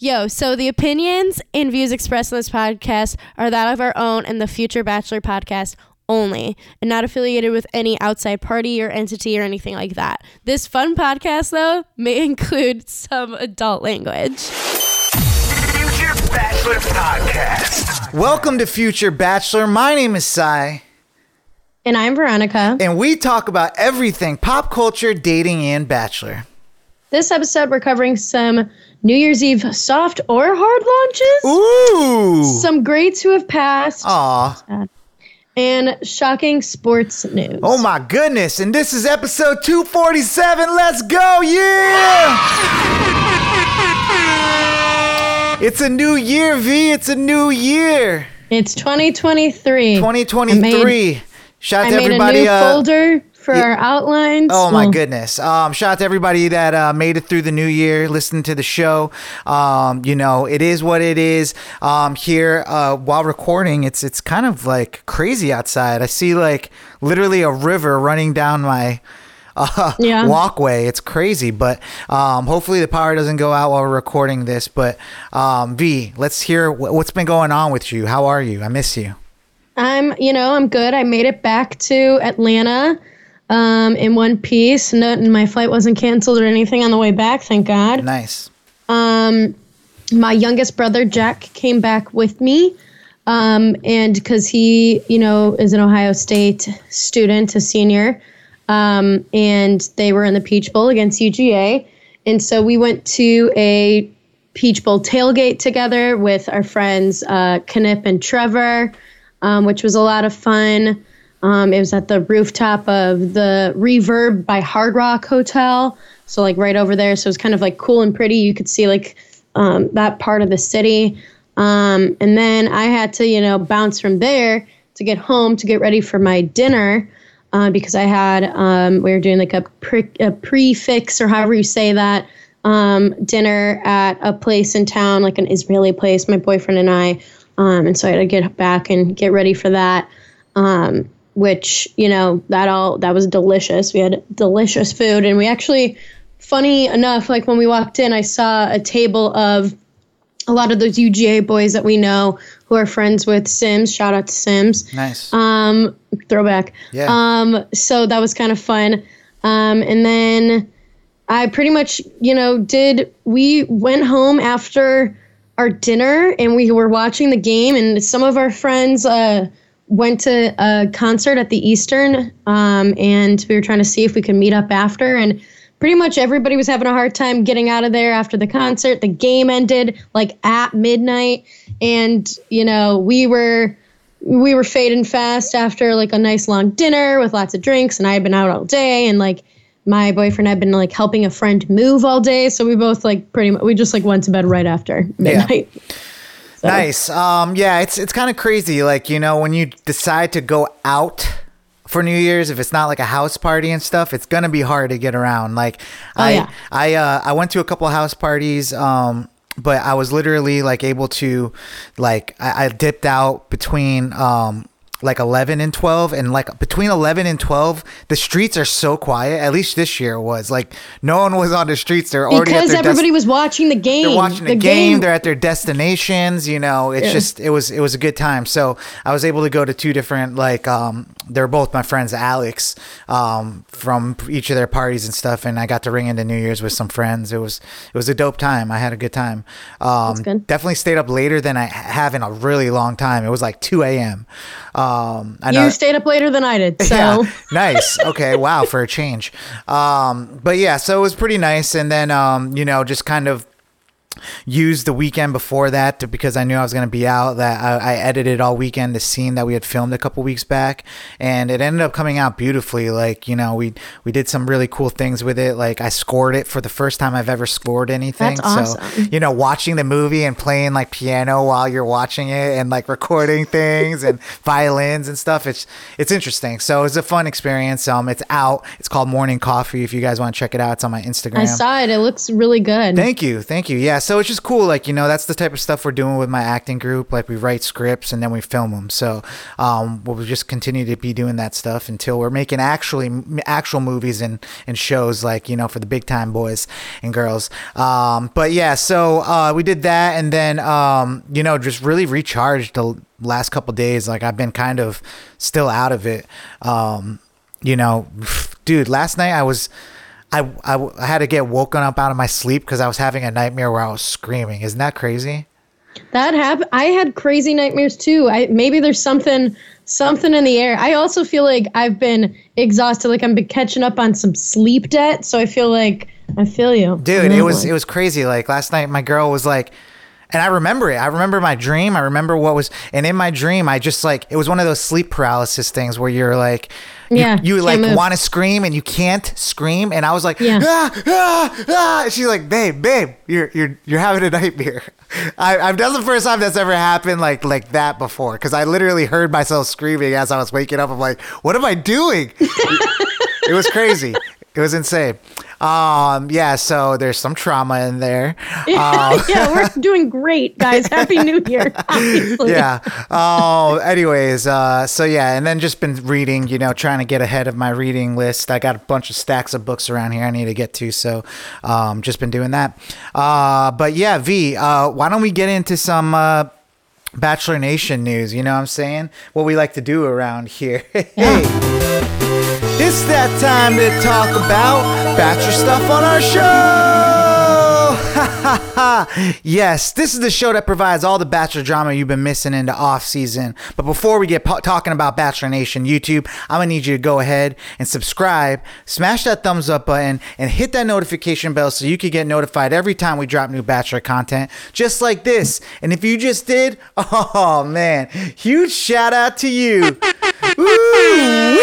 Yo, so the opinions and views expressed in this podcast are that of our own and the Future Bachelor podcast only, and not affiliated with any outside party or entity or anything like that. This fun podcast, though, may include some adult language. Future Bachelor Podcast. Welcome to Future Bachelor. My name is Sai, And I'm Veronica. and we talk about everything pop culture, dating, and Bachelor. This episode, we're covering some New Year's Eve soft or hard launches, Ooh. some greats who have passed, Aw. and shocking sports news. Oh my goodness. And this is episode 247. Let's go. Yeah. It's a new year, V. It's a new year. It's 2023. 2023. Shout out I to made everybody. a new uh, folder for our outlines. Oh my Well, goodness! Um, shout out to everybody that uh, made it through the new year, listening to the show. Um, you know, it is what it is. Um, here uh, while recording, it's it's kind of like crazy outside. I see like literally a river running down my uh, Yeah. walkway. It's crazy, but um, hopefully the power doesn't go out while we're recording this. But um, V, let's hear wh- what's been going on with you. How are you? I miss you. I'm, you know, I'm good. I made it back to Atlanta um, in one piece. No, and my flight wasn't canceled or anything on the way back, thank God. Nice. Um, my youngest brother Jack came back with me, um, and because he, you know, is an Ohio State student, a senior, um, and they were in the Peach Bowl against UGA, and so we went to a Peach Bowl tailgate together with our friends uh, Knip and Trevor, um, which was a lot of fun. Um, it was at the rooftop of the Reverb by Hard Rock Hotel. So, like, right over there. So, it was kind of like cool and pretty. You could see, like, um, that part of the city. Um, and then I had to, you know, bounce from there to get home to get ready for my dinner uh, because I had, um, we were doing like a, pre- a prefix or however you say that um, dinner at a place in town, like an Israeli place, my boyfriend and I. Um, and so I had to get back and get ready for that. Um, which you know that all that was delicious. We had delicious food, and we actually, funny enough, like when we walked in, I saw a table of a lot of those UGA boys that we know who are friends with Sims. Shout out to Sims. Nice. Um, throwback. Yeah. Um, so that was kind of fun. Um, and then I pretty much, you know, did we went home after our dinner and we were watching the game and some of our friends uh, went to a concert at the Eastern um, and we were trying to see if we could meet up after and pretty much everybody was having a hard time getting out of there after the concert. The game ended like at midnight and you know, we were we were fading fast after like a nice long dinner with lots of drinks and I had been out all day and like my boyfriend had been like helping a friend move all day so we both like pretty much we just like went to bed right after midnight. So, Nice. Um, yeah, it's it's kind of crazy. Like you know, when you decide to go out for New Year's, if it's not like a house party and stuff, it's gonna be hard to get around. Like I yeah. I uh, I went to a couple house parties. Um, but I was literally like able to, like I, I dipped out between um like 11 and 12 and like between 11 and 12 the streets are so quiet. At least this year it was. Like no one was on the streets. They're already at because their des- everybody was watching the game. they're watching the, game, they're at their destinations you know. It's Yeah. just it was it was a good time. So i was able to go to two different like um they're both my friends alex um from each of their parties and stuff and i got to ring into new year's with some friends. It was it was a dope time. I had a good time. Um good. definitely stayed up later than i have in a really long time. It was like 2 a.m um i know you stayed up later than I did. So yeah, nice. Okay, wow, for a change. Um, but yeah, so it was pretty nice, and then um, you know, just kind of used the weekend before that to, because I knew I was going to be out. That I, I edited all weekend the scene that we had filmed a couple weeks back, and it ended up coming out beautifully. Like you know, we we did some really cool things with it. Like I scored it for the first time I've ever scored anything. That's So you know, watching the movie and playing like piano while you're watching it and like recording things and violins and stuff. It's it's interesting. So it's a fun experience. Um, it's out. It's called Morning Coffee. If you guys want to check it out, it's on my Instagram. I saw it. It looks really good. Thank you, thank you. Yeah, so it's just cool. Like you know, that's the type of stuff we're doing with my acting group. Like we write scripts and then we film them. So um, we'll just continue to be doing that stuff until we're making actually actual movies and and shows. Like you know, for the big time boys and girls. Um, but yeah, so uh, we did that, and then um, you know, just really recharged the last couple days. Like I've been kind of still out of it. Um, you know, dude, last night I was. I, I, I had to get woken up out of my sleep because I was having a nightmare where I was screaming. Isn't that crazy? That happened. I had crazy nightmares too. I maybe there's something something in the air. I also feel like I've been exhausted. Like I've been catching up on some sleep debt. So I feel like I feel you, dude. It was it was crazy. Like last night, my girl was like, and I remember it. I remember my dream. I remember what was, and in my dream, I just like it was one of those sleep paralysis things where you're like, yeah, you, you like want to scream and you can't scream, and I was like, yeah, ah, ah, ah. she's like, babe, babe, you're you're you're having a nightmare. I, I've done the first time that's ever happened like like that before because I literally heard myself screaming as I was waking up. I'm like, what am I doing? it was crazy. It was insane. Um, yeah, so there's some trauma in there. Um, yeah, we're doing great, guys. Happy New Year. Obviously. Yeah. Oh, anyways, uh, so yeah, and then just been reading, you know, trying to get ahead of my reading list. I got a bunch of stacks of books around here I need to get to, so um, just been doing that. Uh, but yeah, V, uh, why don't we get into some uh, Bachelor Nation news? You know what I'm saying? What we like to do around here. hey. It's that time to talk about Bachelor stuff on our show. Yes, this is the show that provides all the Bachelor drama you've been missing in the off season. But before we get po- talking about Bachelor Nation YouTube, I'm gonna need you to go ahead and subscribe, smash that thumbs up button, and hit that notification bell so you can get notified every time we drop new Bachelor content, just like this. And if you just did, oh man, huge shout out to you. Ooh,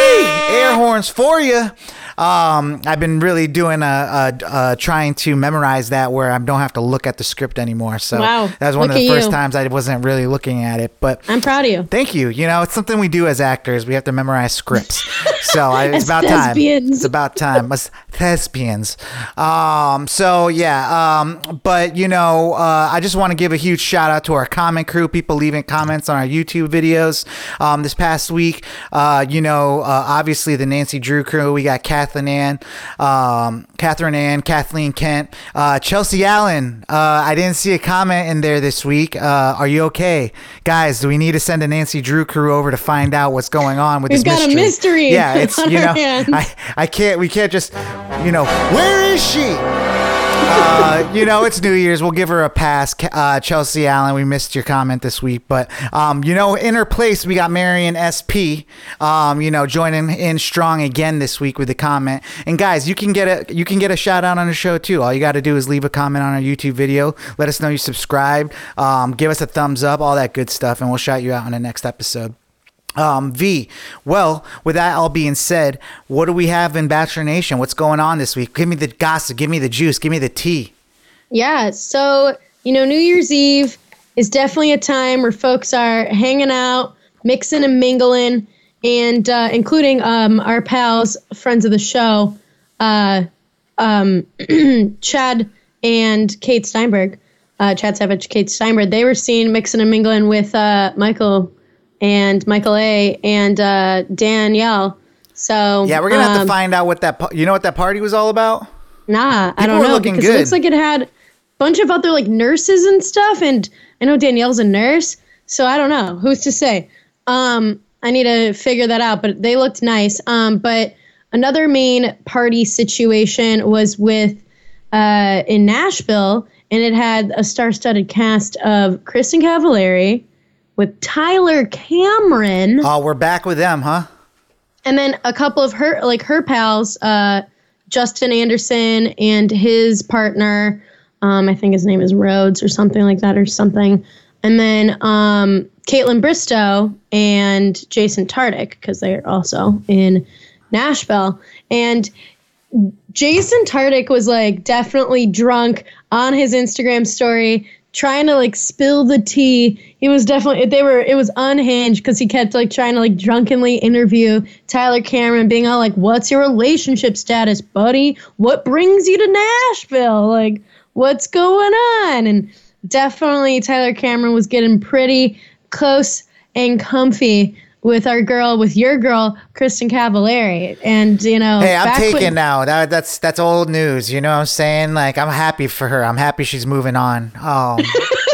air horns for you. Um, I've been really doing a, a, a, trying to memorize that where I don't have to look at the script anymore. So wow. that was one look of the first you. times I wasn't really looking at it. But I'm proud of you. Thank you. You know, it's something we do as actors. We have to memorize scripts. so I, it's about thespians. time. It's about time. As thespians. Um, so yeah. Um, but you know, uh, I just want to give a huge shout out to our comment crew. People leaving comments on our YouTube videos. Um, this past week, uh, you know, uh, obviously the Nancy Drew crew. We got Kat Kathleen Ann, um, Catherine Ann, Kathleen Kent, uh, Chelsea Allen. Uh, I didn't see a comment in there this week. Uh, are you okay, guys? Do we need to send a Nancy Drew crew over to find out what's going on with We've this got mystery? a mystery. Yeah, it's you know, I, I can't. We can't just, you know, where is she? Uh, you know, it's New Year's. We'll give her a pass. Uh, Chelsea Allen, we missed your comment this week, but um, you know, in her place, we got Marion SP. Um, you know, joining in strong again this week with the comment. And guys, you can get a you can get a shout out on the show too. All you got to do is leave a comment on our YouTube video. Let us know you subscribed. Um, give us a thumbs up, all that good stuff, and we'll shout you out on the next episode. Um, v. Well, with that all being said, what do we have in Bachelor Nation? What's going on this week? Give me the gossip. Give me the juice. Give me the tea. Yeah. So, you know, New Year's Eve is definitely a time where folks are hanging out, mixing and mingling, and uh, including um, our pals, friends of the show, uh, um, Chad and Kate Steinberg. Uh, Chad Savage, Kate Steinberg. They were seen mixing and mingling with uh, Michael and Michael A. and uh, Danielle. So yeah, we're gonna um, have to um, find out what that. You know what that party was all about? Nah, People I don't know because good. it looks like it had a bunch of other like nurses and stuff, and I know Danielle's a nurse, so I don't know who's to say. Um, I need to figure that out, but they looked nice. Um, but another main party situation was with uh, in Nashville, and it had a star-studded cast of Kristin Cavallari, with Tyler Cameron. Oh, we're back with them, huh? And then a couple of her like her pals, uh, Justin Anderson and his partner. Um, I think his name is Rhodes or something like that or something. And then um, Kaitlyn Bristowe and Jason Tartick because they're also in Nashville. And Jason Tartick was like definitely drunk on his Instagram story trying to like spill the tea. He was definitely they were it was unhinged because he kept like trying to like drunkenly interview Tyler Cameron, being all like, "What's your relationship status, buddy? What brings you to Nashville? Like, what's going on? And definitely Tyler Cameron was getting pretty close and comfy with our girl, with your girl, Kristin Cavallari. And, you know, Hey, I'm taken when- now. That, that's that's old news. You know what I'm saying? Like I'm happy for her. I'm happy she's moving on. Um,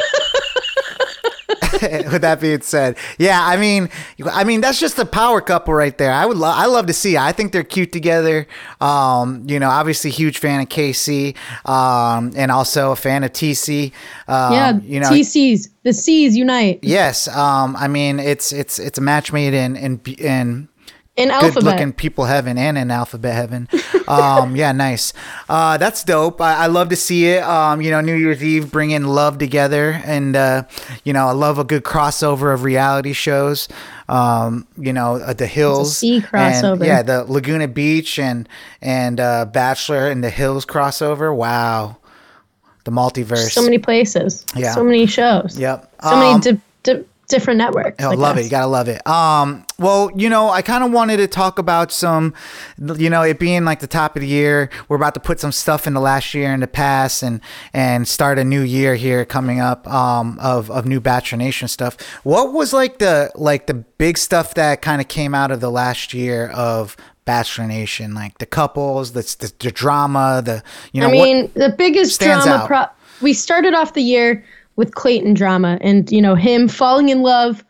with that being said, yeah, I mean, I mean that's just a power couple right there. I would love, I love to see. it. I think they're cute together. Um, you know, obviously huge fan of KC, um, and also a fan of TC. Um, Yeah, you know, TCs, the C's unite yes. Um, I mean, it's it's it's a match made in in in in good alphabet. looking people heaven and in alphabet heaven. Um, yeah, nice. Uh, that's dope. I, I love to see it. Um, you know, New Year's Eve bringing love together, and uh, you know, I love a good crossover of reality shows. Um, you know, uh, the Hills, sea and, crossover. yeah, the Laguna Beach and and uh, Bachelor and the Hills crossover. Wow, the multiverse. So many places. Yeah. So many shows. Yep. So many Um, di- di- different networks. I like love us. it. You gotta love it. Um, well, you know, I kind of wanted to talk about some, you know, it being like the top of the year. We're about to put some stuff in the last year in the past, and and start a new year here coming up. Um, of of new Bachelor Nation stuff. What was like the like the big stuff that kind of came out of the last year of Bachelor Nation, like the couples, the the, the drama, the you know. I mean, the biggest drama. Pro- we started off the year with Clayton drama, and you know him falling in love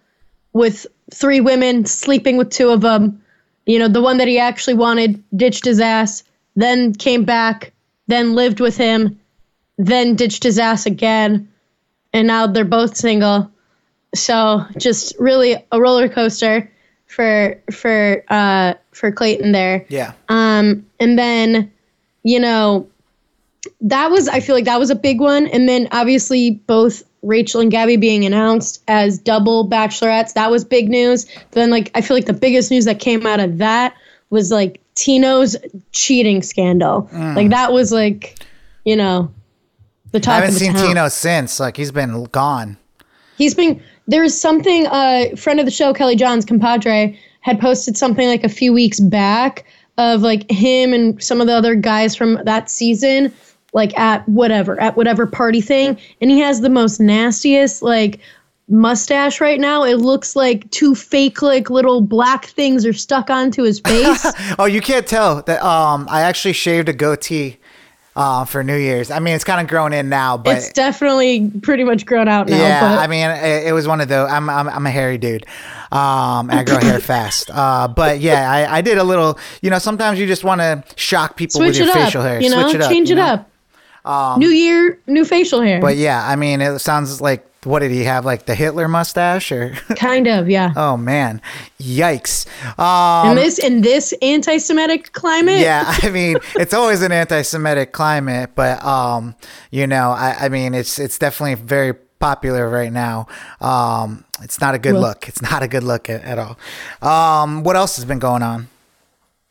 with three women, sleeping with two of them. You know, the one that he actually wanted ditched his ass, then came back, then lived with him, then ditched his ass again, and now they're both single. So just really a roller coaster for for uh for Clayton there. yeah. Um, and then, you know, that was I feel like that was a big one. And then obviously both Rachel and Gabby being announced as double bachelorettes, that was big news. Then like I feel like the biggest news that came out of that was like Tino's cheating scandal. Like that was like, you know, the I haven't of the seen town. Tino since. Like he's been gone. He's been there's something uh friend of the show Kelly Johns compadre had posted something like a few weeks back of like him and some of the other guys from that season like at whatever at whatever party thing and he has the most nastiest like mustache right now it looks like two fake like little black things are stuck onto his face Oh, you can't tell that. Um, I actually shaved a goatee, uh, for New Year's. I mean, it's kind of grown in now, but it's definitely pretty much grown out now yeah, but I mean, it, it was one of those. I'm, I'm, I'm a hairy dude. Um, I grow hair fast. Uh, but yeah, I, I did a little. You know, sometimes you just want to shock people switch with it your up facial hair. you know Switch it up. change you it know? up new year new facial hair. But yeah, I mean, it sounds like what did he have? Like the Hitler mustache, or? Kind of yeah. Oh man, yikes. Um, in this in this anti-Semitic climate. yeah i mean it's always an anti-semitic climate but um you know i, I mean it's it's definitely very popular right now. Um it's not a good Well- look. It's not a good look at, at all. Um what else has been going on?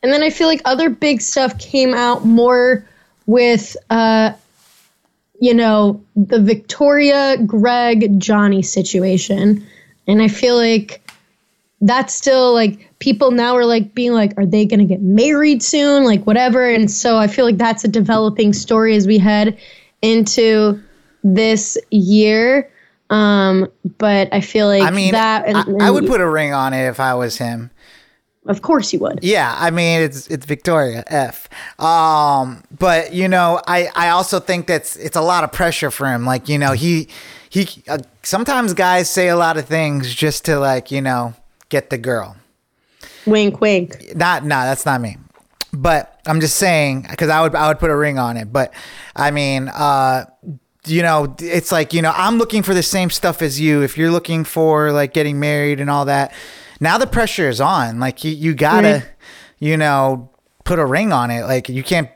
And then I feel like other big stuff came out more with uh you know, the Victoria Greg Johnny situation. And I feel like that's still like people now are like being like are they going to get married soon? Like whatever. And so i feel like that's a developing story as we head into this year. Um but i feel like i mean that and, I, I would put a ring on it if i was him of course you would Yeah, I mean it's it's Victoria F. Um, but you know, I I also think that's it's a lot of pressure for him. Like you know, he he uh, sometimes guys say a lot of things just to like you know get the girl. wink wink Not nah, that's not me. But I'm just saying because I would I would put a ring on it. But I mean, uh, you know, it's like you know I'm looking for the same stuff as you. If you're looking for like getting married and all that, now the pressure is on. Like you you gotta, Right. you know, put a ring on it. Like you can't.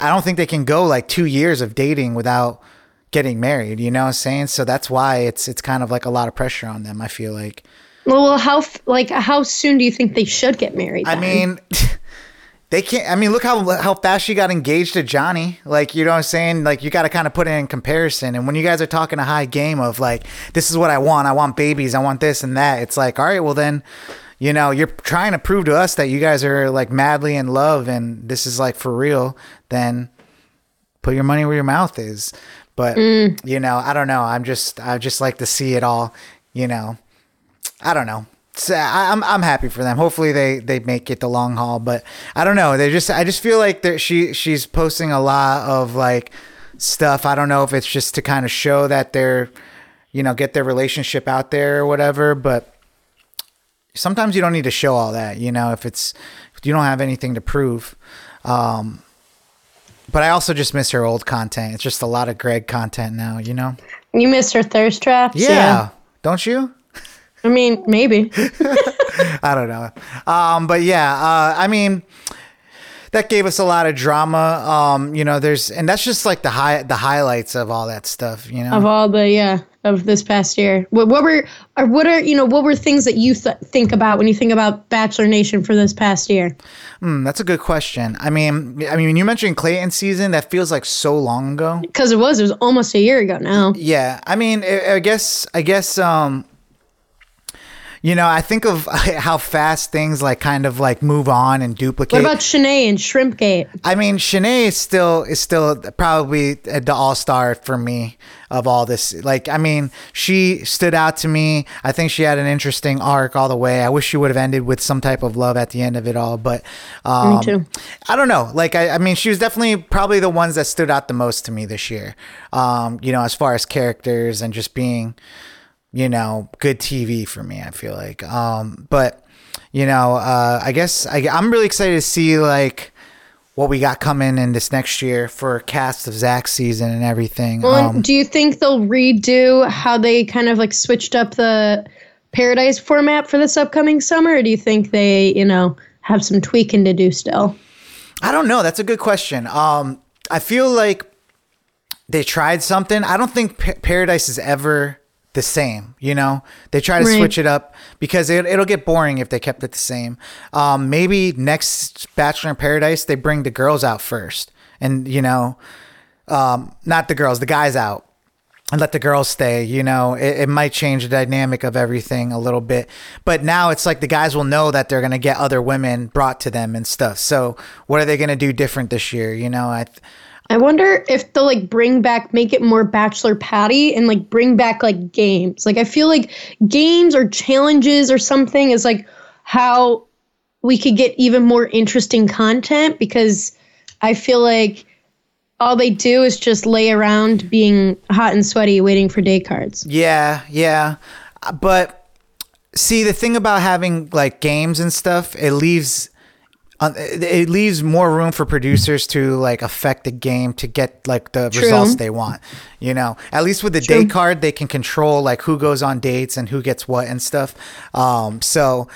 I don't think they can go like two years of dating without getting married. You know what I'm saying? So that's why it's it's kind of like a lot of pressure on them. I feel like. well how like how soon do you think they should get married I mean, they can't. I mean, look how how fast she got engaged to Johnny. Like, you know what I'm saying? Like, you got to kind of put it in comparison. And when you guys are talking a high game of like, this is what I want. I want babies. I want this and that. It's like, all right, well then, you know, you're trying to prove to us that you guys are like madly in love and this is like for real. Then put your money where your mouth is. But mm. you know, I don't know. I'm just I just like to see it all. You know, I don't know. So I, I'm I'm happy for them. Hopefully they they make it the long haul. But I don't know. They just I just feel like that she she's posting a lot of like stuff. I don't know if it's just to kind of show that they're you know get their relationship out there or whatever. But sometimes you don't need to show all that. You know, if it's if you don't have anything to prove. Um, but I also just miss her old content. It's just a lot of Greg content now. You know. You miss her thirst traps. Yeah. Don't you? I mean, maybe. I don't know. Um, but yeah, uh, I mean, that gave us a lot of drama. Um, you know, there's, and that's just like the high, the highlights of all that stuff. You know, of all the yeah of this past year. What, what were or what are you know what were things that you th- think about when you think about Bachelor Nation for this past year? Hmm, that's a good question. I mean, I mean, when you mentioned Clayton season, that feels like so long ago. Because it was it was almost a year ago now. Yeah, I mean, I, I guess, I guess, um, you know, I think of how fast things like kind of like move on and duplicate. What about Shanae and Shrimpgate? I mean, Shanae is still is still probably the all star for me of all this. Like, I mean, she stood out to me. I think she had an interesting arc all the way. I wish she would have ended with some type of love at the end of it all, but um, Me too. I don't know. Like, I, I mean, she was definitely probably the ones that stood out the most to me this year. Um, you know, as far as characters and just being, you know, good TV for me. I feel like, um, but you know, uh, I guess I, I'm really excited to see like what we got coming in this next year for cast of Zach's season and everything. Well, Um, do you think they'll redo how they kind of like switched up the Paradise format for this upcoming summer, or do you think they you know have some tweaking to do still? I don't know. That's a good question. Um, I feel like they tried something. I don't think Pa- Paradise is ever the same. You know, they try to Right. switch it up because it, it'll get boring if they kept it the same. Um, maybe next Bachelor in Paradise they bring the girls out first, and you know, um, not the girls, the guys out. And let the girls stay, you know, it, it might change the dynamic of everything a little bit. But now it's like the guys will know that they're going to get other women brought to them and stuff. So, what are they going to do different this year? You know, I, I wonder if they'll like bring back, make it more bachelor patty and like bring back like games. Like I feel like games or challenges or something is like how we could get even more interesting content because I feel like all they do is just lay around being hot and sweaty waiting for day cards. Yeah, yeah. But see, the thing about having like games and stuff, it leaves uh, it leaves more room for producers to like affect the game to get like the True. results they want. You know, at least with the True. date card, they can control like who goes on dates and who gets what and stuff. Um, so.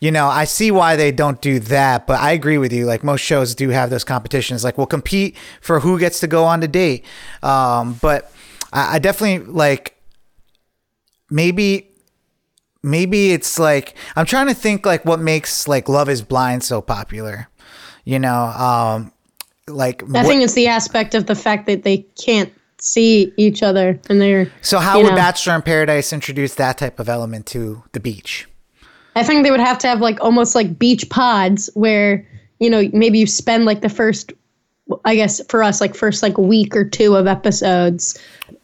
You know, I see why they don't do that, but I agree with you. Like most shows do have those competitions. Like we'll compete for who gets to go on the date. Um, but I, I definitely like maybe maybe it's like I'm trying to think like what makes like Love is Blind so popular. You know, um like I what- think it's the aspect of the fact that they can't see each other and they're so how would know. Bachelor in Paradise introduce that type of element to the beach? I think they would have to have like almost like beach pods where, you know, maybe you spend like the first I guess for us like first like week or two of episodes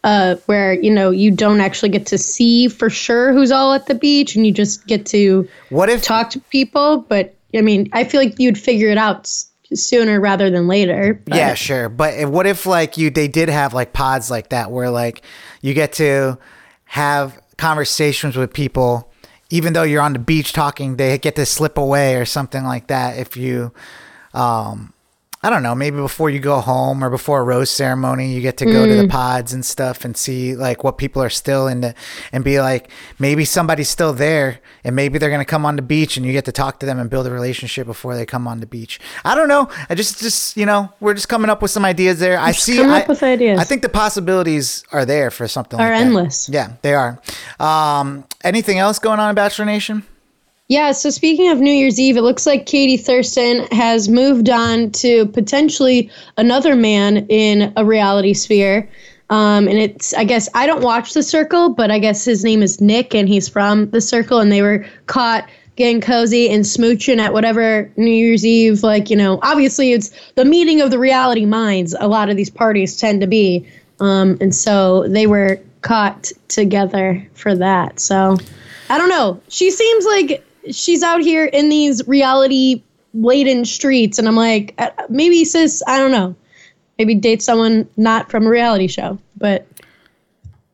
uh where, you know, you don't actually get to see for sure who's all at the beach and you just get to What if talk to people, but I mean, I feel like you'd figure it out s- sooner rather than later. but- Yeah, sure. But what if like you they did have like pods like that where like you get to have conversations with people even though you're on the beach talking, they get to slip away or something like that if you um I don't know, maybe before you go home or before a rose ceremony, you get to go to the pods and stuff and see like what people are still into and be like, maybe somebody's still there and maybe they're going to come on the beach and you get to talk to them and build a relationship before they come on the beach. I don't know. I just, just, you know, we're just coming up with some ideas there. I see, I, up with ideas. I think the possibilities are there for something Are like that. endless. Yeah, they are. Um, anything else going on in Bachelor Nation? Yeah, so speaking of New Year's Eve, it looks like Katie Thurston has moved on to potentially another man in a reality sphere. Um, and it's, I guess, I don't watch The Circle, but I guess his name is Nick and he's from The Circle and they were caught getting cozy and smooching at whatever New Year's Eve, like, you know, obviously it's the meeting of the reality minds. A lot of these parties tend to be Um, and so they were caught together for that. So I don't know. She seems like she's out here in these reality laden streets, and I'm like, uh, maybe sis, I don't know. Maybe date someone not from a reality show, but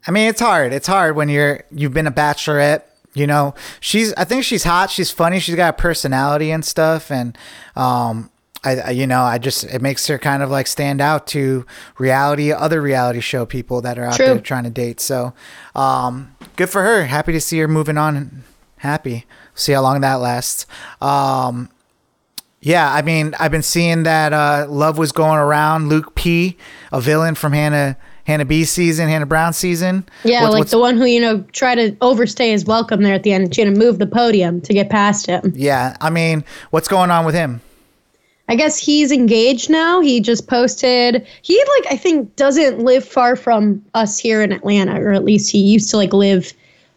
I mean, it's hard. It's hard when you're you've been a bachelorette. You know, she's. I think she's hot. She's funny. She's got a personality and stuff. And um, I, I, you know, I just it makes her kind of like stand out to reality, other reality show people that are out True. there trying to date. So, um, good for her. Happy to see her moving on. Happy. See how long that lasts. Um, yeah, I mean, I've been seeing that uh, love was going around. Luke P, a villain from Hannah Hannah B season, Hannah Brown season. yeah, What- like the one who you know tried to overstay his welcome there at the end. She had to move the podium to get past him. Yeah, I mean, what's going on with him? I guess he's engaged now. He just posted. He like I think doesn't live far from us here in Atlanta, or at least he used to like live.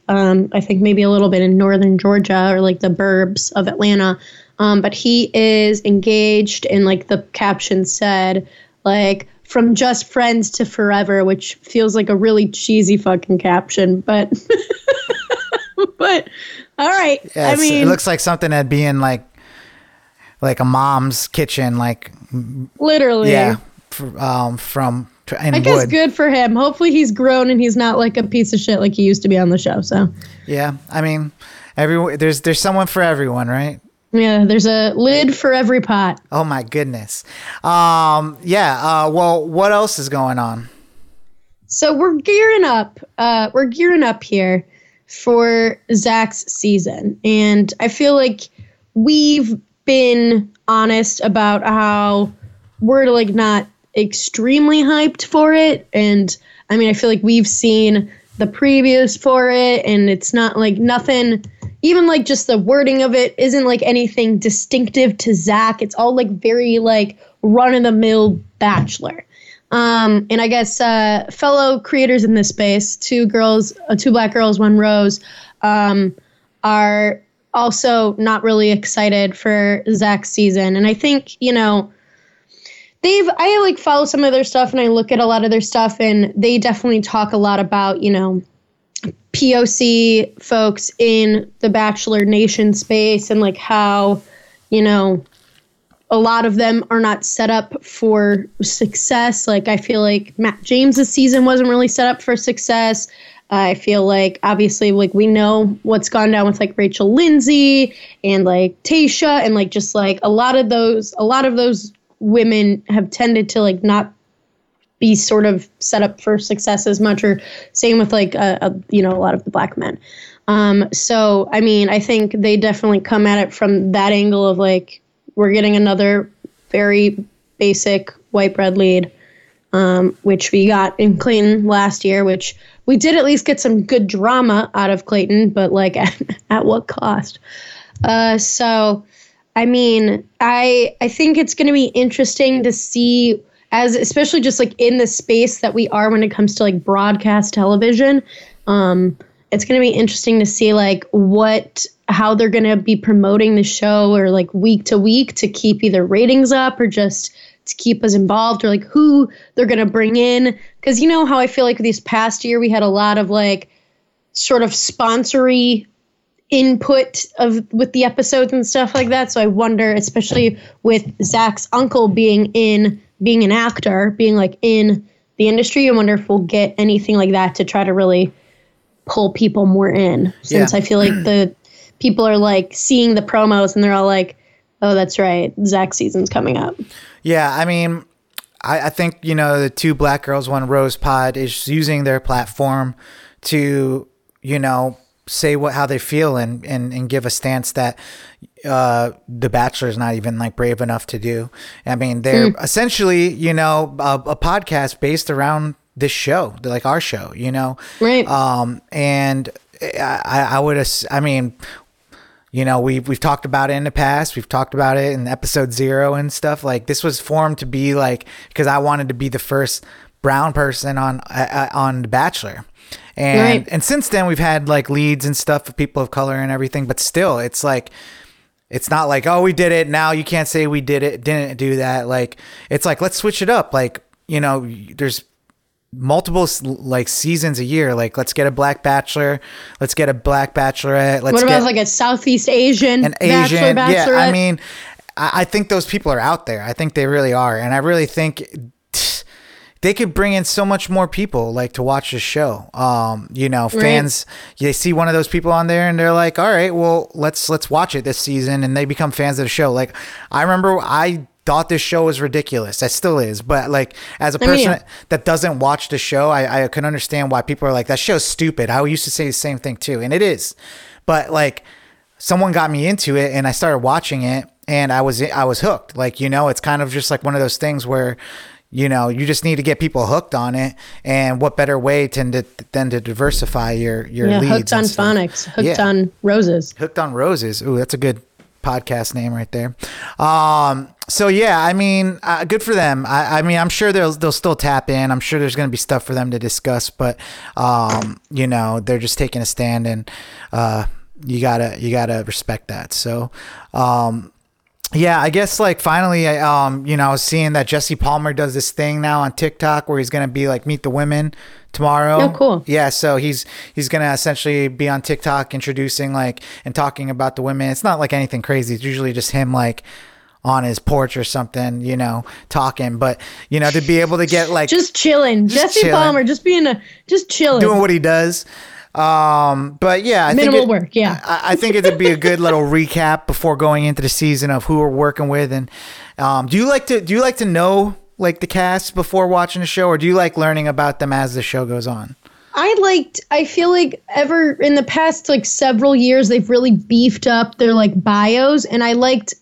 Um, I think maybe a little bit in northern Georgia or like the burbs of Atlanta. Um, but he is engaged, and like the caption said, like from just friends to forever, which feels like a really cheesy fucking caption. But but all right. Yeah, I mean, it looks like something that'd be in like like a mom's kitchen, like literally. yeah, f- um, from I guess good for him. Hopefully he's grown and he's not like a piece of shit like he used to be on the show. So Yeah, I mean, everyone there's there's someone for everyone, right? yeah, there's a lid for every pot. Oh my goodness. Um, yeah. Uh, well, what else is going on? So we're gearing up. Uh, we're gearing up here for Zach's season, and I feel like we've been honest about how we're like not extremely hyped for it, and I mean I feel like we've seen the previews for it, and it's not like nothing. Even like just the wording of it isn't like anything distinctive to Zach. It's all like very like run of the mill Bachelor. Um, and I guess uh, fellow creators in this space, two girls, uh, two black girls, one rose, um, are also not really excited for Zach's season. And I think you know they've I like follow some of their stuff and I look at a lot of their stuff and they definitely talk a lot about you know POC folks in the Bachelor Nation space and like how you know a lot of them are not set up for success. Like I feel like Matt James's season wasn't really set up for success. I feel like obviously like we know what's gone down with like Rachel Lindsay and like Tayshia and like just like a lot of those a lot of those women have tended to like not be sort of set up for success as much or same with like a, uh, you know a lot of the black men. Um, so i mean i think they definitely come at it from that angle of like we're getting another very basic white bread lead um, which we got in clayton last year which we did at least get some good drama out of clayton but like at, at what cost? Uh, so I mean, I I think it's going to be interesting to see as especially just like in the space that we are when it comes to like broadcast television. Um, it's going to be interesting to see like what how they're going to be promoting the show or like week to week to keep either ratings up or just to keep us involved or like who they're going to bring in because you know how I feel like this past year we had a lot of like sort of sponsory input of with the episodes and stuff like that. So I wonder, especially with Zach's uncle being in being an actor, being like in the industry, I wonder if we'll get anything like that to try to really pull people more in. Since Yeah. I feel like the people are like seeing the promos and they're all like, "Oh, that's right, Zach season's coming up." Yeah, I mean, I, I think you know the two black girls, one rose pod is using their platform to you know say what how they feel and and, and give a stance that uh the bachelor is not even like brave enough to do. I mean they're essentially you know a, a podcast based around this show like our show you know? Right. um and i i would i mean you know we've we've talked about it in the past. We've talked about it in episode zero and stuff. Like this was formed to be like because i wanted to be the first brown person on uh, on the bachelor and Right. and since then we've had like leads and stuff for people of color and everything but still it's like it's not like oh we did it now you can't say we did it didn't do that like it's like let's switch it up like you know there's multiple like seasons a year. Like let's get a black bachelor, let's get a black bachelorette. Let's What about like a Southeast Asian, an bachelor, Asian. Yeah, I mean, I, I think those people are out there. I think they really are, and I really think they could bring in so much more people like to watch the show. Um, you know, fans they see one of those people on there and they're like, "All right, well, let's let's watch it this season," and they become fans of the show. Like I remember I thought this show was ridiculous. It still is, but like as a mean, person yeah. that doesn't watch the show, I, I can understand why people are like, "That show's stupid." I used to say the same thing too, and it is. But like someone got me into it and I started watching it and I was I was hooked. Like, you know, it's kind of just like one of those things where you know, you just need to get people hooked on it and what better way than to than to diversify your your yeah, leads hooked on phonics, hooked Yeah. on roses. Hooked on Roses. Ooh, that's a good podcast name right there. Um, so yeah, I mean, uh, good for them. I, I mean, I'm sure they'll they'll still tap in. I'm sure there's going to be stuff for them to discuss, but um, you know, they're just taking a stand, and uh, you gotta you gotta respect that. So. Um, yeah, I guess like finally, I, um, you know, seeing that Jesse Palmer does this thing now on TikTok where he's gonna be like meet the women tomorrow. Oh, cool. Yeah, so he's he's gonna essentially be on TikTok introducing like and talking about the women. It's not like anything crazy. It's usually just him like on his porch or something, you know, talking. But you know, to be able to get like Just chilling. Jesse chilling. Palmer, just being a, just chilling. doing what he does. Um, but yeah, I Minimal think it- work, yeah. I, I think it'd be a good little recap before going into the season of who we're working with. And um, do you like to do you like to know like the cast before watching the show, or do you like learning about them as the show goes on? I liked I feel like ever in the past like several years they've really beefed up their like bios and I liked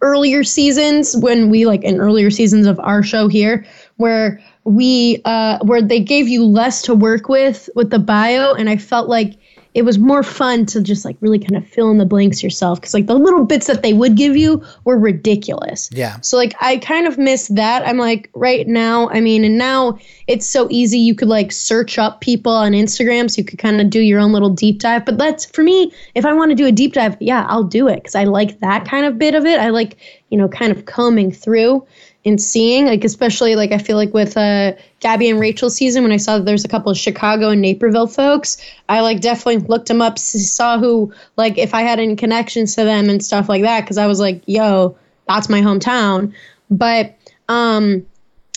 earlier seasons when we like in earlier seasons of our show here where we uh where they gave you less to work with with the bio and I felt like it was more fun to just like really kind of fill in the blanks yourself because like the little bits that they would give you were ridiculous. Yeah. So like I kind of miss that. I'm like right now, I mean, and now it's so easy you could like search up people on Instagram so you could kind of do your own little deep dive. But that's for me, if I want to do a deep dive, yeah, I'll do it cuz I like that kind of bit of it. I like, you know, kind of combing through and seeing like especially like I feel like with uh Gabby and Rachel season when I saw that there's a couple of Chicago and Naperville folks, I like definitely looked them up, saw who like if I had any connections to them and stuff like that cuz I was like, yo, that's my hometown. But um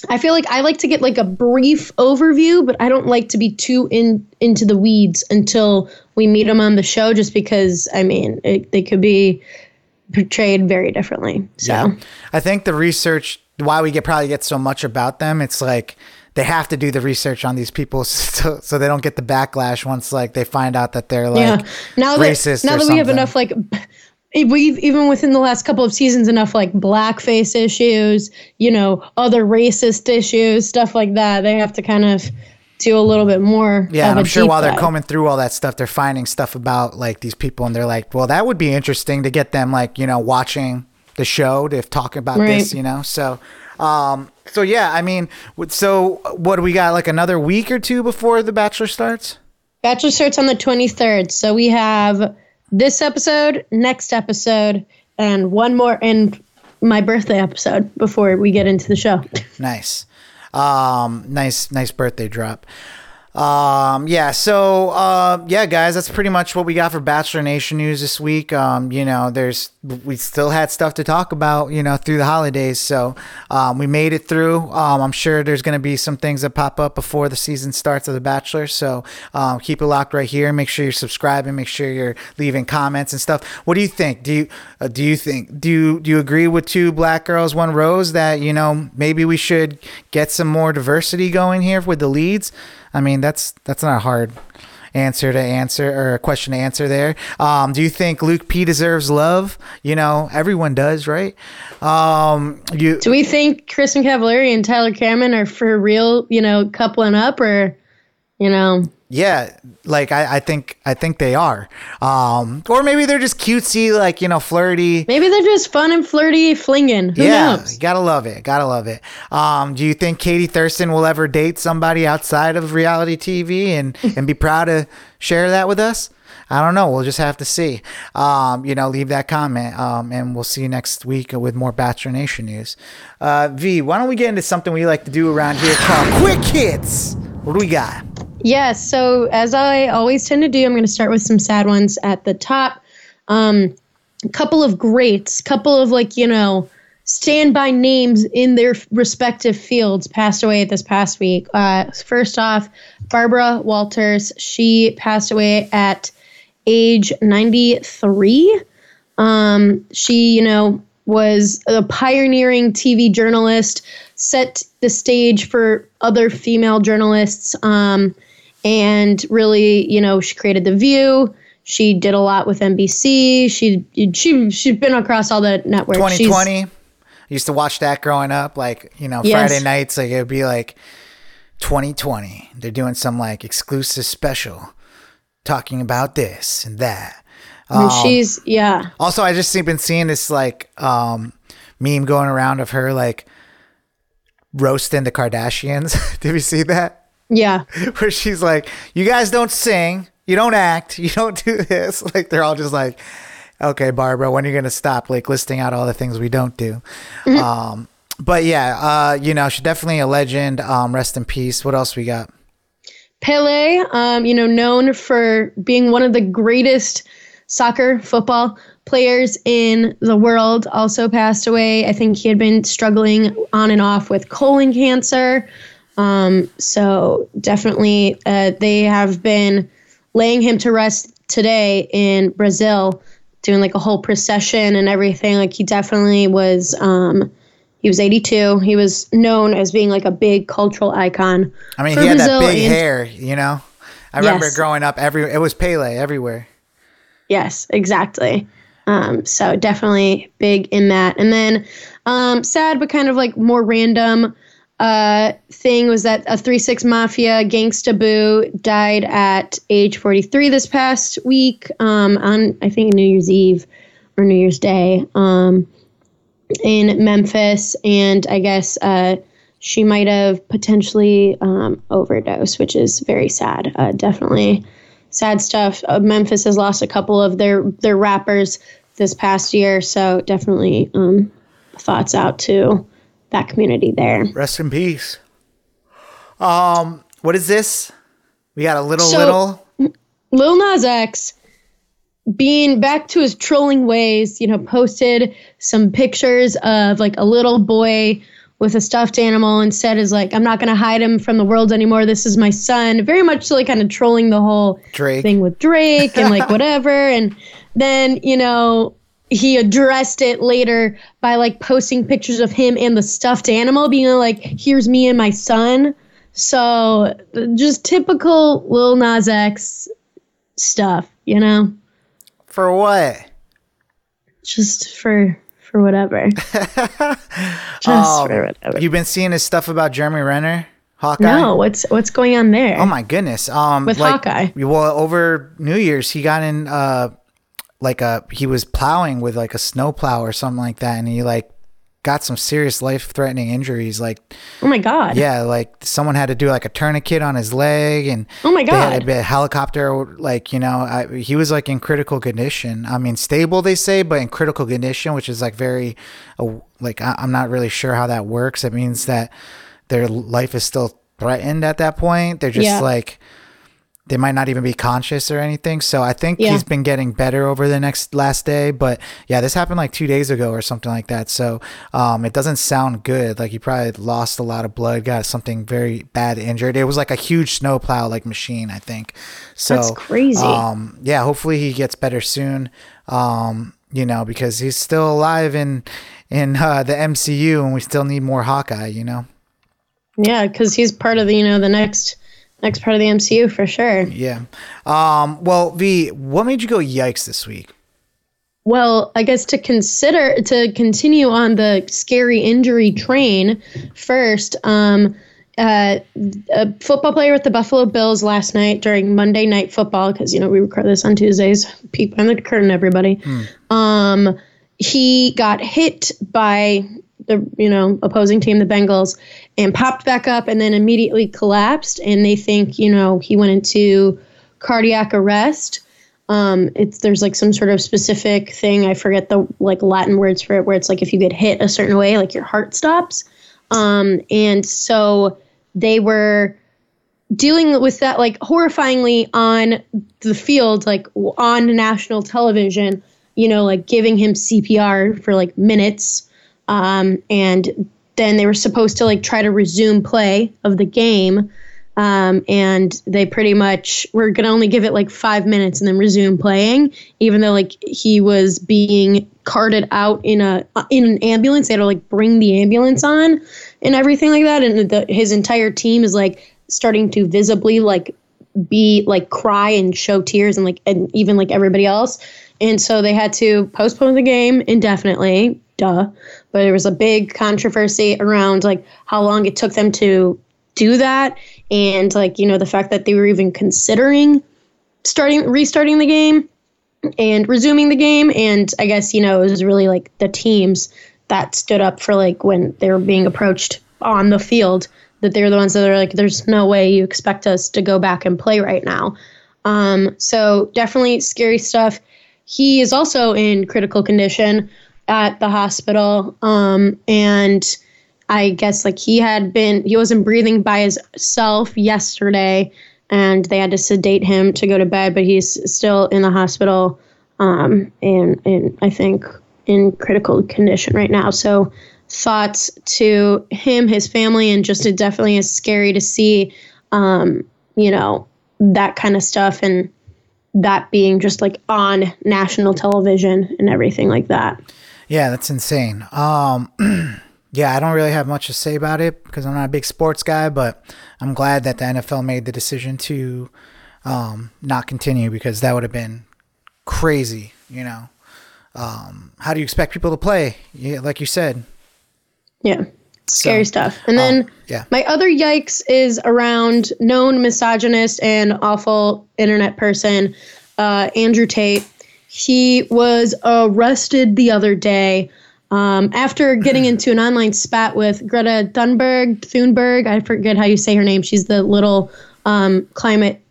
I feel like I like to get like a brief overview, but I don't like to be too in into the weeds until we meet them on the show just because I mean, it, they could be portrayed very differently. So I think the research why we get probably get so much about them. It's like they have to do the research on these people so, so they don't get the backlash once like they find out that they're like yeah. Now that racist now that we have enough like we've even within the last couple of seasons enough like blackface issues, you know, other racist issues, stuff like that. They have to kind of do a little bit more. Yeah, of and a I'm sure while they're dive. combing through all that stuff, they're finding stuff about like these people, and they're like, "Well, that would be interesting to get them like you know watching the show to talk about this, you know." So, um, so yeah, I mean, so what do we got? Like another week or two before the Bachelor starts? Bachelor starts on the 23rd. So we have this episode, next episode, and one more, and my birthday episode before we get into the show. Nice. Um, nice, nice birthday drop. Um, yeah, so uh, yeah, guys, that's pretty much what we got for Bachelor Nation news this week. Um, you know, there's we still had stuff to talk about, you know, through the holidays. So um, we made it through. Um, I'm sure there's going to be some things that pop up before the season starts of The Bachelor. So um, keep it locked right here. Make sure you're subscribing. Make sure you're leaving comments and stuff. What do you think? Do you uh, do you think do you do you agree with two black girls, one rose that you know maybe we should get some more diversity going here with the leads? I mean, that's that's not a hard answer to answer or a question to answer there. Um, do you think Luke P deserves love? You know, everyone does, right? Um, you Do we think Kristin Cavallari and Tyler Cameron are for real, you know, coupling up or, you know, yeah, like I, I think I think they are. Um, or maybe they're just cutesy, like you know, flirty. maybe they're just fun and flirty flinging. Who yeah, knows? gotta love it. Gotta love it. Um, do you think Katie Thurston will ever date somebody outside of reality TV and and be proud to share that with us? I don't know. We'll just have to see. Um, you know, leave that comment, um, and we'll see you next week with more Bachelor Nation news. Uh, v, why don't we get into something we like to do around here called Quick Hits? What do we got? Yes. So as I always tend to do, I'm going to start with some sad ones at the top. Um, a couple of greats, couple of like you know standby names in their respective fields passed away this past week. Uh, first off, Barbara Walters. She passed away at age 93. Um, she, you know, was a pioneering TV journalist, set the stage for other female journalists, um, and really, you know, she created The View. She did a lot with NBC. She she she's been across all the networks. 2020. Used to watch that growing up, like you know, Yes. Friday nights. Like it'd be like 2020. They're doing some like exclusive special, talking about this and that. and she's yeah. Also, I just been seeing this like um, meme going around of her like roasting the Kardashians. Did you see that? Yeah. Where she's like, "You guys don't sing, you don't act, you don't do this." Like they're all just like, "Okay, Barbara, when are you gonna stop like listing out all the things we don't do?" Um, but yeah, uh, you know, she's definitely a legend. Um, rest in peace. What else we got? Pele, um, you know, known for being one of the greatest soccer football players in the world, also passed away. I think he had been struggling on and off with colon cancer. Um, so definitely, uh, they have been laying him to rest today in Brazil, doing like a whole procession and everything. Like he definitely was. Um, he was 82. He was known as being like a big cultural icon. I mean, he had Brazil that big and- hair. You know, I remember Yes. growing up. Every it was Pele everywhere. Yes, exactly. Um, so definitely big in that. And then um, sad, but kind of like more random uh, thing was that a Three 6 Mafia Gangsta Boo died at age 43 this past week um, on, I think, New Year's Eve or New Year's Day um, in Memphis. And I guess uh, she might have potentially um, overdosed, which is very sad. Uh, definitely sad stuff. Uh, Memphis has lost a couple of their their rappers this past year, so definitely um, thoughts out to that community there. Rest in peace. Um, what is this? We got a little So- little. Lil Nas X, being back to his trolling ways, you know, posted some pictures of like a little boy with a stuffed animal and said is like, I'm not gonna hide him from the world anymore. This is my son. Very much like kind of trolling the whole Drake. thing with Drake and like whatever. And then, you know, he addressed it later by like posting pictures of him and the stuffed animal, being like, here's me and my son. So just typical Lil Nas X stuff, you know? For what? Just for for whatever. just Um, for whatever. You've been seeing his stuff about Jeremy Renner, Hawkeye. No, what's what's going on there? Oh my goodness. Um, With like, Hawkeye. Well, over New Year's, he got in uh, like a he was plowing with like a snow plow or something like that, and he like got some serious life threatening injuries. Like, oh my god. yeah, like someone had to do like a tourniquet on his leg, and Oh my they had God. a, a helicopter. Like, you know, I, he was like in critical condition. I mean, stable they say, but in critical condition, which is like very, uh, like I, I'm not really sure how that works. It means that their life is still threatened at that point. They're just Yeah. like they might not even be conscious or anything. So I think Yeah. he's been getting better over the next last day. But yeah, this happened like two days ago or something like that. So um, it doesn't sound good. Like he probably lost a lot of blood, got something very bad injured. It was like a huge snowplow like machine, I think. So That's crazy. Um, yeah, hopefully he gets better soon. Um, you know, because he's still alive in in uh, the MCU, and we still need more Hawkeye. You know. Yeah, because he's part of the you know the next next part of the MCU for sure. Yeah. Um, well, V, what made you go yikes this week? Well, I guess to consider to continue on the scary injury train first, um, uh, a football player with the Buffalo Bills last night during Monday Night Football, because you know we record this on Tuesdays. Peek behind the curtain, everybody. Um, he got hit by the you know opposing team, the Bengals, and popped back up, and then immediately collapsed. And they think you know he went into cardiac arrest. Um, it's there's like some sort of specific thing. I forget the like Latin words for it, where it's like if you get hit a certain way, like your heart stops. Um, and so they were dealing with that like horrifyingly on the field, like on national television. You know, like giving him CPR for like minutes, um, and then they were supposed to like try to resume play of the game. Um, and they pretty much were gonna only give it like five minutes and then resume playing, even though like he was being carted out in a in an ambulance. They had to like bring the ambulance on and everything like that. And the, his entire team is like starting to visibly like be like cry and show tears and like and even like everybody else. And so they had to postpone the game indefinitely. Duh. But there was a big controversy around like how long it took them to do that and like you know the fact that they were even considering starting restarting the game and resuming the game. And i guess you know it was really like the teams that stood up for like when they were being approached on the field that they're the ones that are like there's no way you expect us to go back and play right now. Um, so definitely scary stuff. He is also in critical condition at the hospital um, and I guess like he had been he wasn't breathing by himself yesterday and they had to sedate him to go to bed but he's still in the hospital um, and and I think in critical condition right now. So thoughts to him his family and just it definitely is scary to see um, you know that kind of stuff and that being just like on national television and everything like that Yeah, that's insane. Um, yeah, I don't really have much to say about it because I'm not a big sports guy, but I'm glad that the NFL made the decision to um, not continue because that would have been crazy, you know. Um, how do you expect people to play? Yeah, like you said. Yeah. Scary So, stuff. And then um, yeah. my other yikes is around known misogynist and awful internet person, uh, Andrew Tate. He was arrested the other day um, after getting into an online spat with Greta Thunberg. Thunberg, I forget how you say her name. She's the little um, climate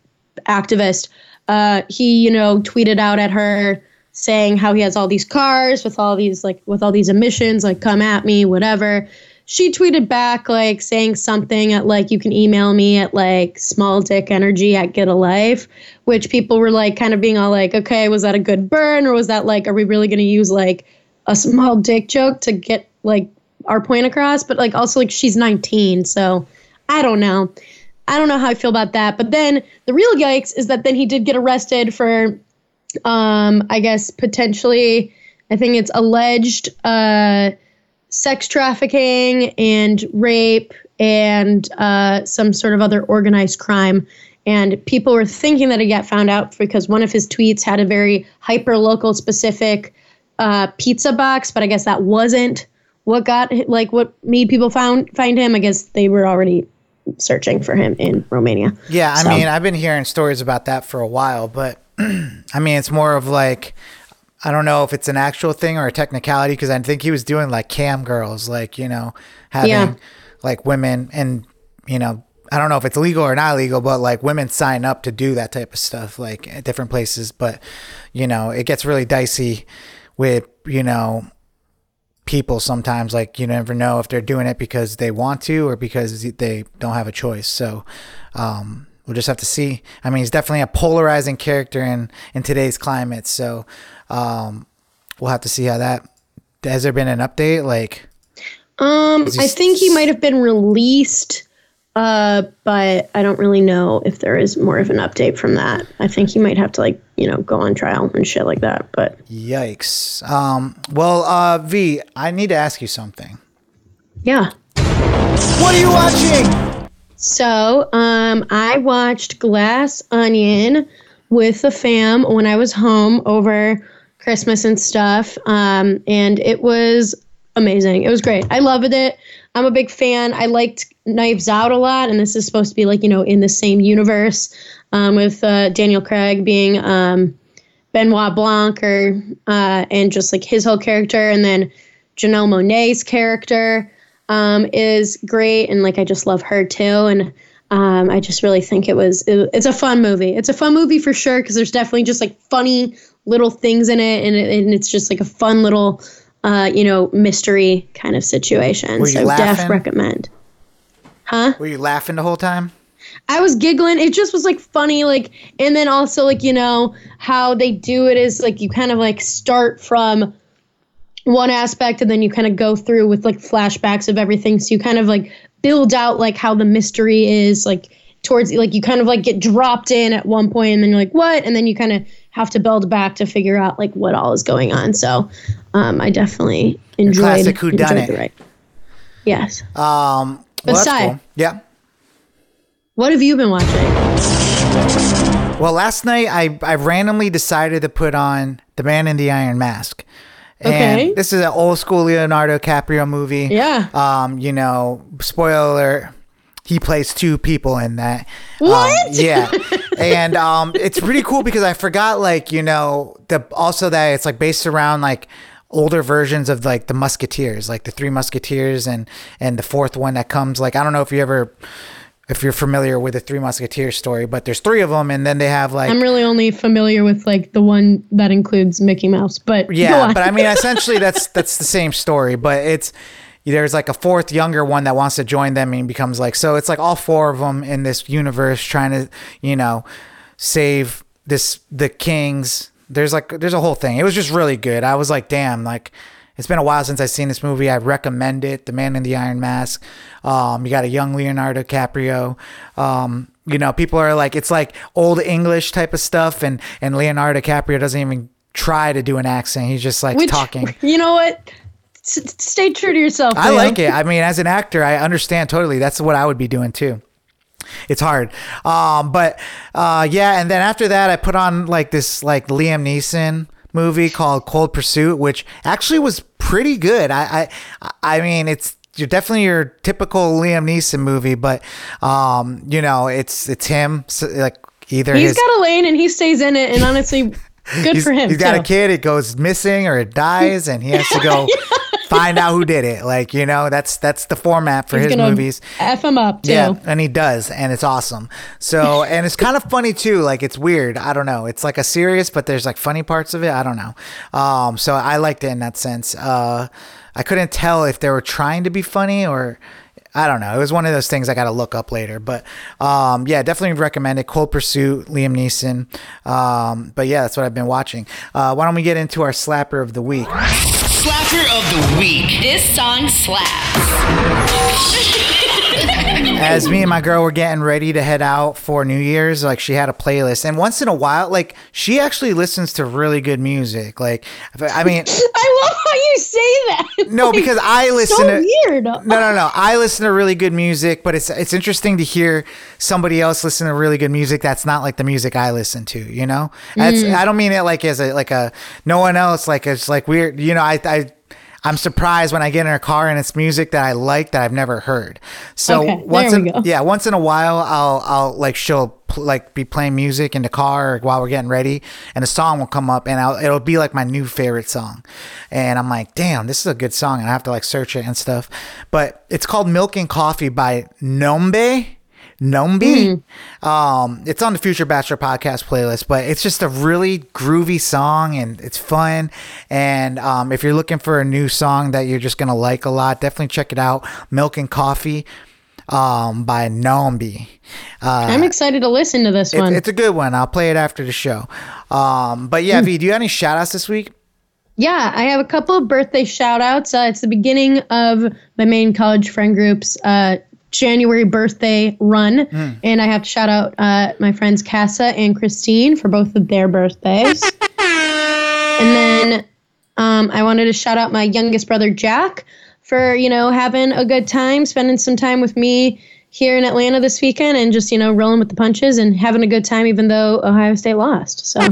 activist. Uh, he, you know, tweeted out at her saying how he has all these cars with all these like with all these emissions, like come at me, whatever. She tweeted back like saying something at like you can email me at like small dick energy at get a life, which people were like kind of being all like, okay, was that a good burn or was that like, are we really gonna use like a small dick joke to get like our point across? But like also like she's 19, so I don't know. I don't know how I feel about that. But then the real yikes is that then he did get arrested for, um, I guess potentially, I think it's alleged uh, sex trafficking and rape and uh, some sort of other organized crime. And people were thinking that he got found out because one of his tweets had a very hyper local specific uh, pizza box, but I guess that wasn't what got like what made people found find him. I guess they were already searching for him in Romania. Yeah, I So- mean, I've been hearing stories about that for a while, but I mean, it's more of like I don't know if it's an actual thing or a technicality because I think he was doing like cam girls, like you know, having Yeah. like women and you know. I don't know if it's legal or not legal, but like women sign up to do that type of stuff, like at different places. But you know, it gets really dicey with you know people sometimes like you never know if they're doing it because they want to or because they don't have a choice so um, we'll just have to see i mean he's definitely a polarizing character in in today's climate so um, we'll have to see how that has there been an update like Um, I think he might have been released, uh, but I don't really know if there is more of an update from that. I think he might have to like you know go on trial and shit like that. But yikes um, well uh, v i need to ask you something yeah. what are you watching So, um, I watched Glass Onion with the fam when I was home over Christmas and stuff. Um, and it was amazing. It was great. I loved it. I'm a big fan. I liked Knives Out a lot, and this is supposed to be like, you know, in the same universe um, with uh, Daniel Craig being um, Benoit Blanc or uh, and just like his whole character, and then Janelle Monae's character um, is great, and like I just love her too. And Um, I just really think it was it, it's a fun movie. It's a fun movie for sure because there's definitely just like funny little things in it, and, it, and it's just like a fun little uh, you know mystery kind of situation. So def recommend. Huh? Were you laughing the whole time? I was giggling. It just was like funny, like, and then also like you know how they do it is like you kind of like start from one aspect and then you kind of go through with like flashbacks of everything. So you kind of like build out like how the mystery is like towards like you kind of like get dropped in at one point and then you're like what and then you kind of have to build back to figure out like what all is going on. So um, I definitely enjoyed, classic the right. Yes. Um, well, that's Aside. cool. Yeah. What have you been watching? Well, last night I, I randomly decided to put on The Man in the Iron Mask. And Okay. this is an old school Leonardo DiCaprio movie. Yeah. Um, you know, spoiler alert, he plays two people in that. Um, What? yeah. and um it's pretty cool because I forgot like, you know, the also that it's like based around like older versions of like the musketeers like the three musketeers and and the fourth one that comes like i don't know if you ever if you're familiar with the three musketeers story but there's three of them and then they have like I'm really only familiar with like the one that includes Mickey Mouse, but yeah but i mean essentially that's that's the same story but it's there's like a fourth younger one that wants to join them and becomes like so it's like all four of them in this universe trying to you know save this the kings there's like there's a whole thing it was just really good i was like damn like it's been a while since I've seen this movie. I recommend it. The Man in the Iron Mask. Um, you got a young Leonardo DiCaprio. Um, you know, people are like, it's like old English type of stuff, and and Leonardo DiCaprio doesn't even try to do an accent. He's just like Which- talking. You know what? S- stay true to yourself. I Leo. like it. I mean, as an actor, I understand totally. That's what I would be doing too. It's hard. Um, but uh, yeah, and then after that, I put on like this like Liam Neeson movie called Cold Pursuit, which actually was pretty good. I I, I mean, it's you're definitely your typical Liam Neeson movie, but um, you know, it's it's him so, like either He's his got a lane and he stays in it, and honestly, good for him. he's got too. a kid. It goes missing or it dies, and he has to go find out who did it. Like you know, that's that's the format for He's his movies. F him up too. Yeah, and he does, and it's awesome. So, and it's kind of funny too. Like it's weird. I don't know. It's like a serious, but there's like funny parts of it. I don't know. Um, so I liked it in that sense. Uh, I couldn't tell if they were trying to be funny or. I don't know. It was one of those things I got to look up later, but um, yeah, definitely recommend it. Cold Pursuit, Liam Neeson. Um, but yeah, that's what I've been watching. Uh, why don't we get into our slapper of the week? Slapper of the week. This song slaps. as me and my girl were getting ready to head out for New Year's, like she had a playlist, and once in a while, like she actually listens to really good music. Like, I mean, I love how you say that. no, Like, because I listen so to weird. No, no, no. I listen to really good music, but it's it's interesting to hear somebody else listen to really good music that's not like the music I listen to. You know, that's mm. I don't mean it like as a like a no one else like it's like weird. You know, I I. I'm surprised when I get in a car and it's music that I like that I've never heard. So Okay, once in, yeah, once in a while I'll I'll like she'll pl- like be playing music in the car while we're getting ready and a song will come up and I'll, it'll be like my new favorite song. And I'm like, "Damn, this is a good song." And I have to like search it and stuff. But it's called Milk and Coffee by Nombe. Nombi. Um, it's on the Future Bachelor podcast playlist, but it's just a really groovy song and it's fun. And um, if you're looking for a new song that you're just gonna like a lot, definitely check it out. Milk and Coffee um, by Nombi. Uh, I'm excited to listen to this it- one. it's a good one. I'll play it after the show. Um, but yeah, V, do you have any shout outs this week? Yeah, I have a couple of birthday shout outs. Uh, it's the beginning of my main college friend group's uh, January birthday run. And I have to shout out uh, my friends Casa and Christine for both of their birthdays. and then um, I wanted to shout out my youngest brother Jack for, you know, having a good time, spending some time with me here in Atlanta this weekend and just, you know, rolling with the punches and having a good time even though Ohio State lost. So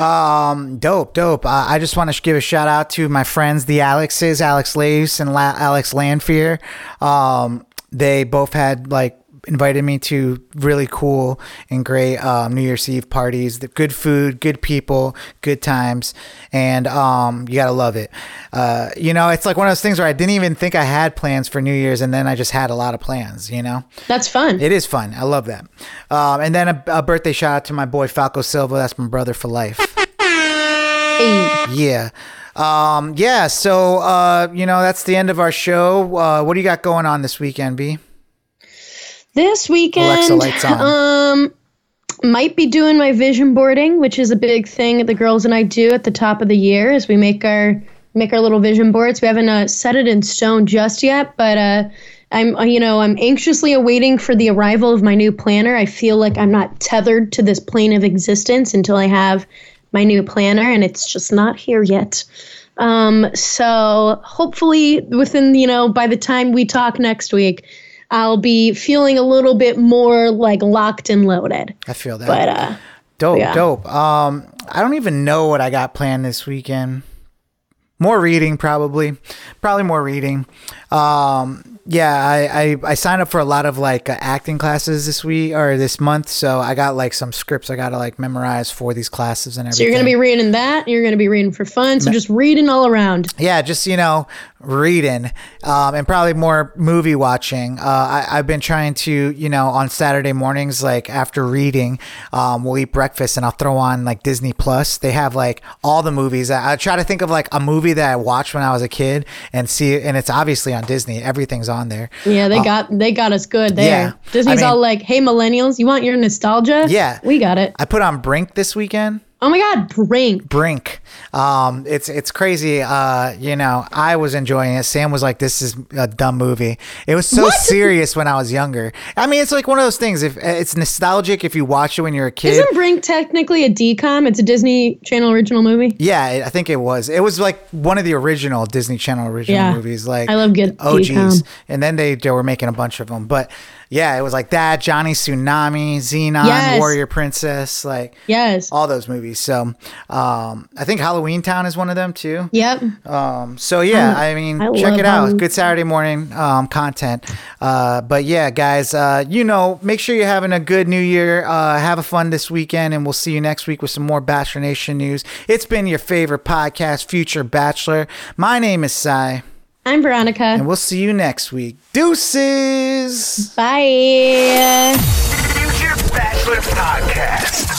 Um, dope, dope. Uh, I just want to give a shout out to my friends, the Alexes, Alex Lace and La- Alex Lanfear. Um, they both had like invited me to really cool and great um, New Year's Eve parties. The good food, good people, good times, and um, you gotta love it. Uh, you know, it's like one of those things where I didn't even think I had plans for New Year's, and then I just had a lot of plans. You know, That's fun. it is fun. I love that. Um, and then a, a birthday shout out to my boy Falco Silva. That's my brother for life. Hey. Yeah. Um, yeah. So, uh, you know, that's the end of our show. Uh, what do you got going on this weekend, B? This weekend, Alexa, lights on. um, might be doing my vision boarding, which is a big thing the girls and I do at the top of the year as we make our make our little vision boards. We haven't uh, set it in stone just yet, but uh, I'm uh, you know I'm anxiously awaiting for the arrival of my new planner. I feel like I'm not tethered to this plane of existence until I have my new planner, and it's just not here yet. Um, so hopefully within you know by the time we talk next week. I'll be feeling a little bit more like locked and loaded. I feel that. But uh dope, yeah. dope. Um, I don't even know what I got planned this weekend. More reading, probably. Probably more reading. Um, yeah, I, I, I signed up for a lot of like uh, acting classes this week or this month, so I got like some scripts I got to like memorize for these classes and everything. so you're gonna be reading that, you're gonna be reading for fun. So just reading all around. yeah, just you know, reading, um, and probably more movie watching. Uh, I, I've been trying to, you know, on Saturday mornings, like after reading, um, we'll eat breakfast and I'll throw on like Disney Plus. They have like all the movies. I, I try to think of like a movie that I watched when I was a kid and see and it's obviously on Disney. Everything's on there. Yeah, they got they got us good there. Yeah. Disney's I mean- all like, "Hey, millennials, you want your nostalgia? Yeah. we got it." I put on Brink this weekend. Oh my God, Brink. Brink. Um, it's it's crazy. Uh, you know, I was enjoying it. Sam was like, "This is a dumb movie." It was so What? serious when I was younger. I mean, it's like one of those things. If it's nostalgic, if you watch it when you're a kid. Isn't Brink technically a DCOM? It's a Disney Channel original movie. yeah, I I think it was. It was like one of the original Disney Channel original Yeah. movies. Like I love good OGs, DCOM. and then they, they were making a bunch of them. But yeah, it was like that. Johnny Tsunami, Zenon, Yes. Warrior Princess, like Yes. all those movies. So um, I think Halloween Town is one of them too. Yep. Um, so yeah, I mean, I check it out. Halloween. Good Saturday morning um, content. Uh, but yeah, guys, uh, you know, make sure you're having a good New Year. Uh, have a fun this weekend, and we'll see you next week with some more Bachelor Nation news. It's been your favorite podcast, Future Bachelor. My name is Cy, I'm Veronica. and we'll see you next week. Deuces. Bye. Future Bachelor Podcast.